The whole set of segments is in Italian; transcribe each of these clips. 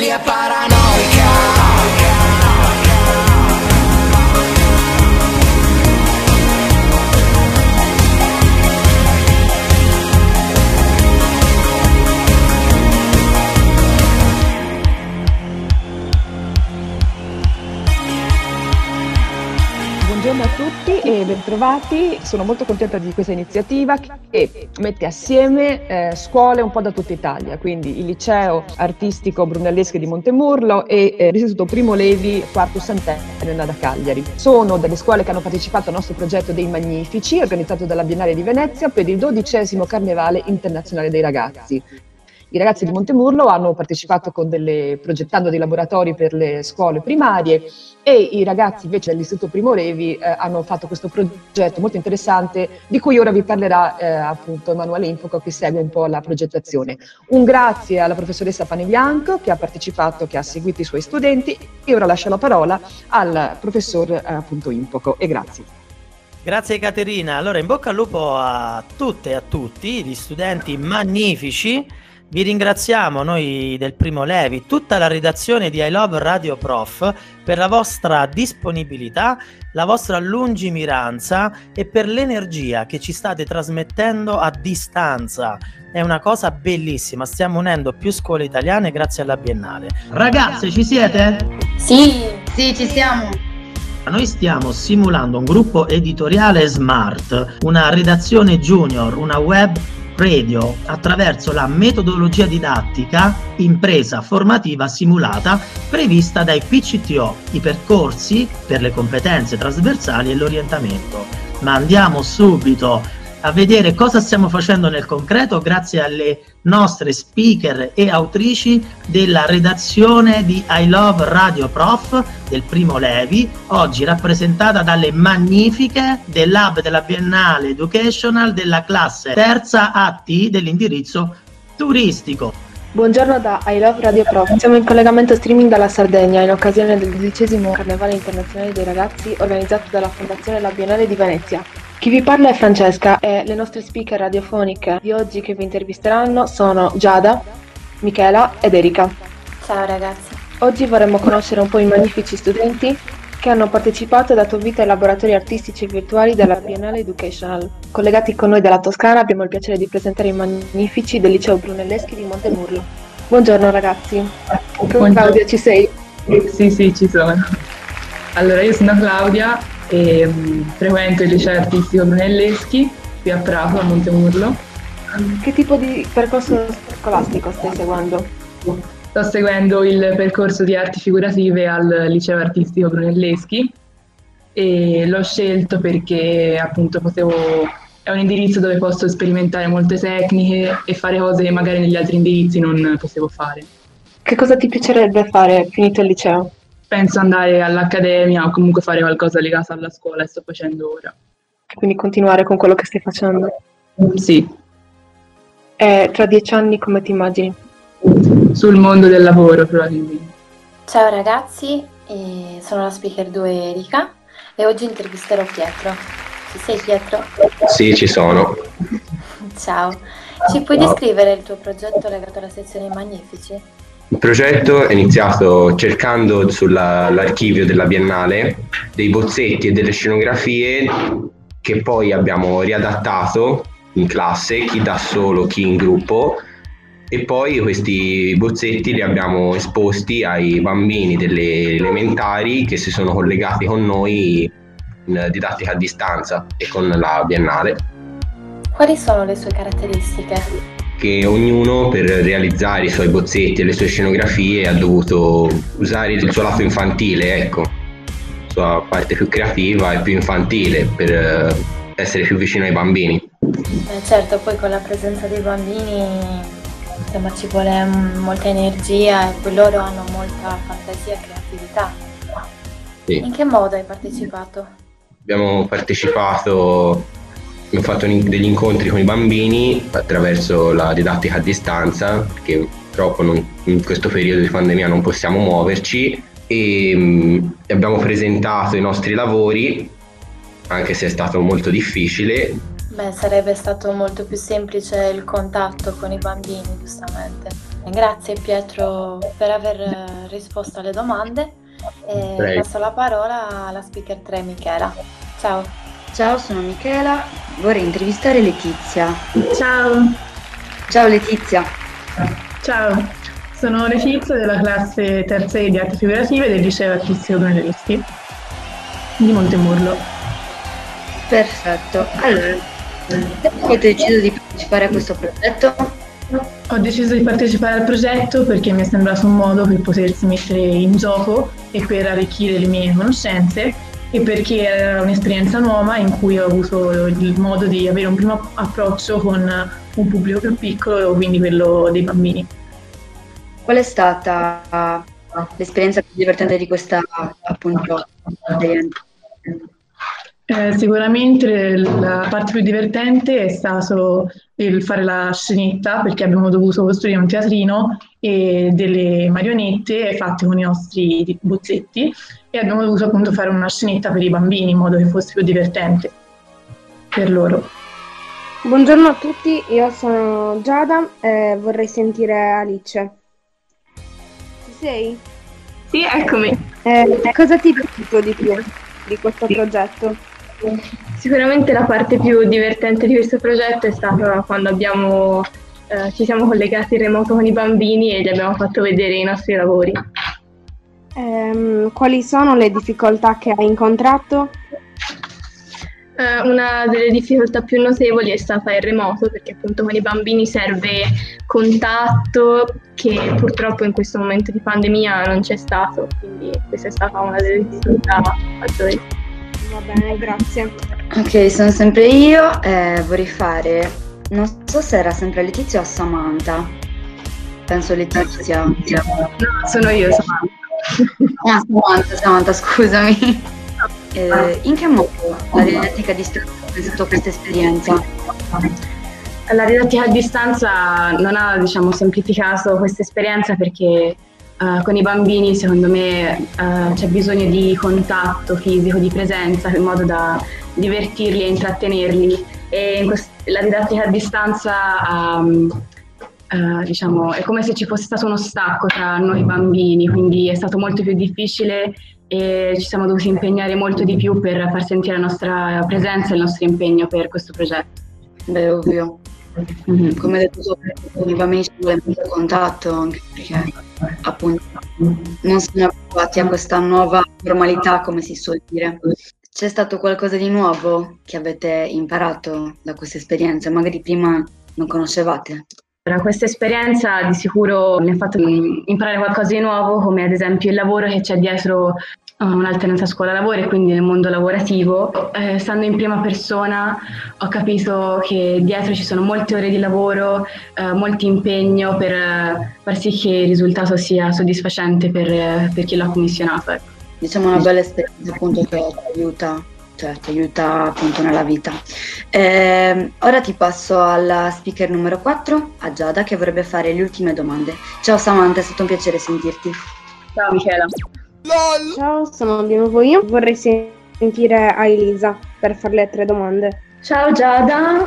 Italia paranoica Buongiorno a tutti e bentrovati. Sono molto contenta di questa iniziativa che mette assieme eh, scuole un po' da tutta Italia, quindi il liceo artistico Brunelleschi di Montemurlo e eh, l'Istituto Primo Levi Quarto Sant'Elena da Cagliari. Sono delle scuole che hanno partecipato al nostro progetto dei Magnifici, organizzato dalla Biennale di Venezia per il dodicesimo Carnevale Internazionale dei Ragazzi. I ragazzi di Montemurlo hanno partecipato delle, progettando dei laboratori per le scuole primarie e i ragazzi invece dell'Istituto Primo Levi eh, hanno fatto questo progetto molto interessante di cui ora vi parlerà eh, appunto Emanuele Infoco che segue un po' la progettazione. Un grazie alla professoressa Panebianco che ha partecipato, che ha seguito i suoi studenti e ora lascio la parola al professor eh, appunto Infoco e grazie. Grazie Caterina, allora in bocca al lupo a tutte e a tutti, gli studenti magnifici vi ringraziamo noi del Primo Levi, tutta la redazione di I Love Radio Prof per la vostra disponibilità, la vostra lungimiranza e per l'energia che ci state trasmettendo a distanza. È una cosa bellissima, stiamo unendo più scuole italiane grazie alla Biennale. Ragazze, ci siete? Sì, sì, ci siamo. Noi stiamo simulando un gruppo editoriale smart, una redazione junior, una web Radio attraverso la metodologia didattica impresa formativa simulata prevista dai PCTO, i percorsi per le competenze trasversali e l'orientamento. Ma andiamo subito a vedere cosa stiamo facendo nel concreto grazie alle nostre speaker e autrici della redazione di I Love Radio Prof del primo Levi, oggi rappresentata dalle magnifiche del Lab della Biennale Educational della classe terza AT dell'indirizzo turistico. Buongiorno da I Love Radio Prof. Siamo in collegamento streaming dalla Sardegna in occasione del dodicesimo Carnevale Internazionale dei Ragazzi organizzato dalla Fondazione La Biennale di Venezia. Chi vi parla è Francesca e le nostre speaker radiofoniche di oggi che vi intervisteranno sono Giada, Michela ed Erika. Ciao ragazzi. Oggi vorremmo conoscere un po' i magnifici studenti che hanno partecipato e dato vita ai laboratori artistici virtuali della Biennale Educational. Collegati con noi dalla Toscana abbiamo il piacere di presentare i magnifici del liceo Brunelleschi di Montemurlo. Buongiorno ragazzi. Buongiorno. Claudia, ci sei? Sì, sì, ci sono. Allora, io sono Claudia e um, frequento il liceo artistico Brunelleschi qui a Prato, a Montemurlo. Che tipo di percorso scolastico stai seguendo? Sto seguendo il percorso di arti figurative al liceo artistico Brunelleschi e l'ho scelto perché appunto potevo, è un indirizzo dove posso sperimentare molte tecniche e fare cose che magari negli altri indirizzi non potevo fare. Che cosa ti piacerebbe fare finito il liceo? Penso andare all'accademia o comunque fare qualcosa legato alla scuola e sto facendo ora. Quindi continuare con quello che stai facendo? Sì. E tra dieci anni come ti immagini? Sul mondo del lavoro probabilmente. Ciao ragazzi, sono la speaker 2 Erika e oggi intervisterò Pietro. Ci sei Pietro? Sì, ci sono. Ciao. Ci puoi Ciao. descrivere il tuo progetto legato alla sezione Magnifici? Il progetto è iniziato cercando sull'archivio della Biennale dei bozzetti e delle scenografie che poi abbiamo riadattato in classe, chi da solo, chi in gruppo, e poi questi bozzetti li abbiamo esposti ai bambini delle elementari che si sono collegati con noi in didattica a distanza e con la Biennale. Quali sono le sue caratteristiche? Che ognuno per realizzare i suoi bozzetti e le sue scenografie ha dovuto usare il suo lato infantile, ecco, la sua parte più creativa e più infantile per eh, essere più vicino ai bambini. Eh certo, poi con la presenza dei bambini insomma, ci vuole molta energia e poi loro hanno molta fantasia e creatività. Sì. In che modo hai partecipato? Abbiamo partecipato Abbiamo fatto degli incontri con i bambini attraverso la didattica a distanza, perché purtroppo non, in questo periodo di pandemia non possiamo muoverci e mh, abbiamo presentato i nostri lavori, anche se è stato molto difficile. Beh, sarebbe stato molto più semplice il contatto con i bambini, giustamente. Grazie Pietro per aver risposto alle domande e Prego. passo la parola alla speaker 3 Michela. Ciao. Ciao, sono Michela, vorrei intervistare Letizia. Ciao. Ciao Letizia. Ciao, sono Letizia della classe terza di arti figurative del liceo artistico Brunelleschi di Montemurlo. Perfetto, allora, perché hai deciso di partecipare a questo progetto? Ho deciso di partecipare al progetto perché mi è sembrato un modo per potersi mettere in gioco e per arricchire le mie conoscenze e perché era un'esperienza nuova in cui ho avuto il modo di avere un primo approccio con un pubblico più piccolo, quindi quello dei bambini. Qual è stata l'esperienza più divertente di questa appunto? Eh, sicuramente la parte più divertente è stato il fare la scenetta perché abbiamo dovuto costruire un teatrino e delle marionette fatte con i nostri bozzetti e abbiamo dovuto appunto fare una scenetta per i bambini in modo che fosse più divertente per loro. Buongiorno a tutti, io sono Giada e vorrei sentire Alice. Ci sei? Sì, eccomi. Eh, cosa ti è piaciuto di più di questo progetto? Sicuramente la parte più divertente di questo progetto è stata quando abbiamo, eh, ci siamo collegati in remoto con i bambini e gli abbiamo fatto vedere i nostri lavori. Um, quali sono le difficoltà che hai incontrato? Uh, una delle difficoltà più notevoli è stata il remoto perché appunto con i bambini serve contatto che purtroppo in questo momento di pandemia non c'è stato, quindi questa è stata una delle difficoltà maggiori. Va bene, grazie. Ok, sono sempre io. Eh, vorrei fare. Non so se era sempre Letizia o Samantha. Penso Letizia. No, sono io, Samantha. Ah, Samantha, Samantha, scusami. Eh, in che modo la didattica a distanza ha pensato questa esperienza? La didattica a distanza non ha diciamo, semplificato questa esperienza perché Uh, con i bambini secondo me uh, c'è bisogno di contatto fisico, di presenza in modo da divertirli e intrattenerli e quest- la didattica a distanza um, uh, diciamo, è come se ci fosse stato uno stacco tra noi bambini, quindi è stato molto più difficile e ci siamo dovuti impegnare molto di più per far sentire la nostra presenza e il nostro impegno per questo progetto. Beh, ovvio. Mm-hmm. Come hai detto, con i bambini ci vuole molto contatto anche perché appunto non sono abituati a questa nuova normalità, come si suol dire. C'è stato qualcosa di nuovo che avete imparato da questa esperienza? Magari prima non conoscevate? Questa esperienza di sicuro mi ha fatto imparare qualcosa di nuovo, come ad esempio il lavoro che c'è dietro un'alternanza scuola-lavoro e quindi nel mondo lavorativo. Eh, stando in prima persona ho capito che dietro ci sono molte ore di lavoro, eh, molto impegno per eh, far sì che il risultato sia soddisfacente per, eh, per chi l'ha commissionato. Ecco. Diciamo una bella esperienza appunto che ti aiuta, cioè ti aiuta appunto nella vita. Eh, ora ti passo alla speaker numero 4, a Giada, che vorrebbe fare le ultime domande. Ciao Samantha, è stato un piacere sentirti. Ciao Michela. LOL. Ciao, sono di nuovo io. Vorrei sentire a Elisa per farle tre domande. Ciao Giada,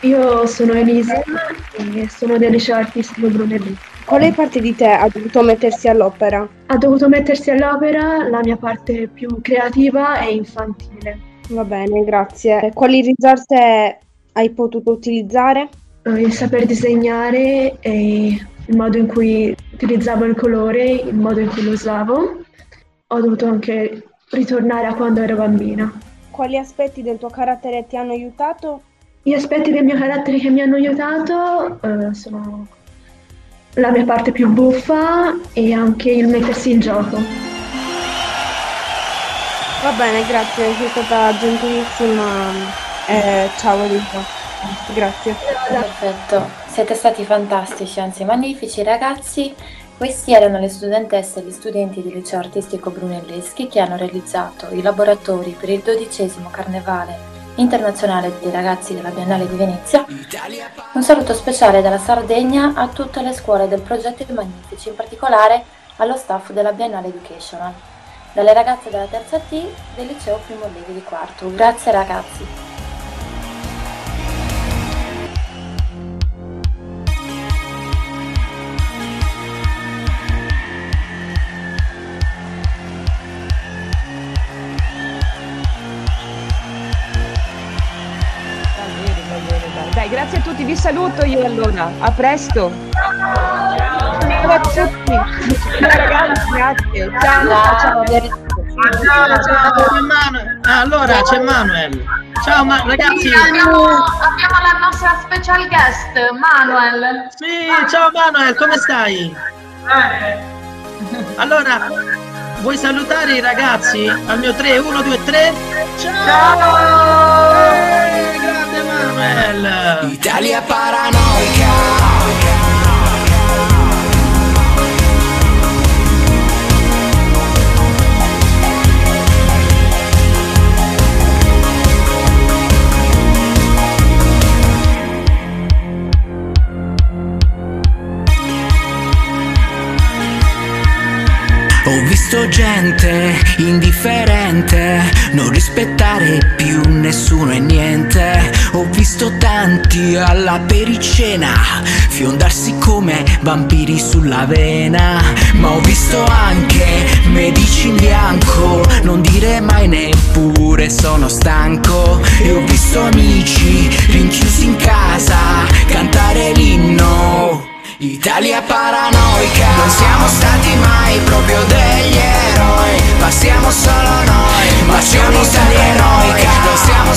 io sono Elisa e sono del liceo artistico Brunelli. Quale parte di te ha dovuto mettersi all'opera? Ha dovuto mettersi all'opera la mia parte più creativa e infantile. Va bene, grazie. Quali risorse hai potuto utilizzare? Il saper disegnare e il modo in cui utilizzavo il colore, il modo in cui lo usavo ho dovuto anche ritornare a quando ero bambina. Quali aspetti del tuo carattere ti hanno aiutato? Gli aspetti del mio carattere che mi hanno aiutato uh, sono la mia parte più buffa e anche il mettersi in gioco. Va bene, grazie, sei stata gentilissima. Eh, ciao Elisa. Grazie. Perfetto, siete stati fantastici, anzi magnifici ragazzi. Questi erano le studentesse e gli studenti del liceo artistico Brunelleschi che hanno realizzato i laboratori per il dodicesimo carnevale internazionale dei ragazzi della Biennale di Venezia. Un saluto speciale dalla Sardegna a tutte le scuole del progetto Magnifici, in particolare allo staff della Biennale Educational, dalle ragazze della terza T del liceo Primo Levi di Quarto. Grazie ragazzi. Tutti, vi saluto io allora. A presto. Ciao a tutti. Ciao ragazzi, grazie. Ciao, ciao, ciao. Ciao, ciao, Allora c'è Manuel. Ciao ma ragazzi. Abbiamo, abbiamo, la nostra special guest, Manuel. Sì, ciao Manuel, come stai? Allora, vuoi salutare i ragazzi al mio 3, 1, 2, 3? Ciao! ciao! Manuel! Italia paranoica visto gente indifferente, non rispettare più nessuno e niente. Ho visto tanti alla pericena, fiondarsi come vampiri sulla vena. Ma ho visto anche medici in bianco, non dire mai neppure sono stanco. E ho visto amici rinchiusi in casa, cantare l'inno Italia paranoica. Non siamo stati mai proprio degli eroi. Ma siamo solo noi. Ma siamo Italia eroica Non siamo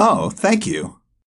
Oh, thank you.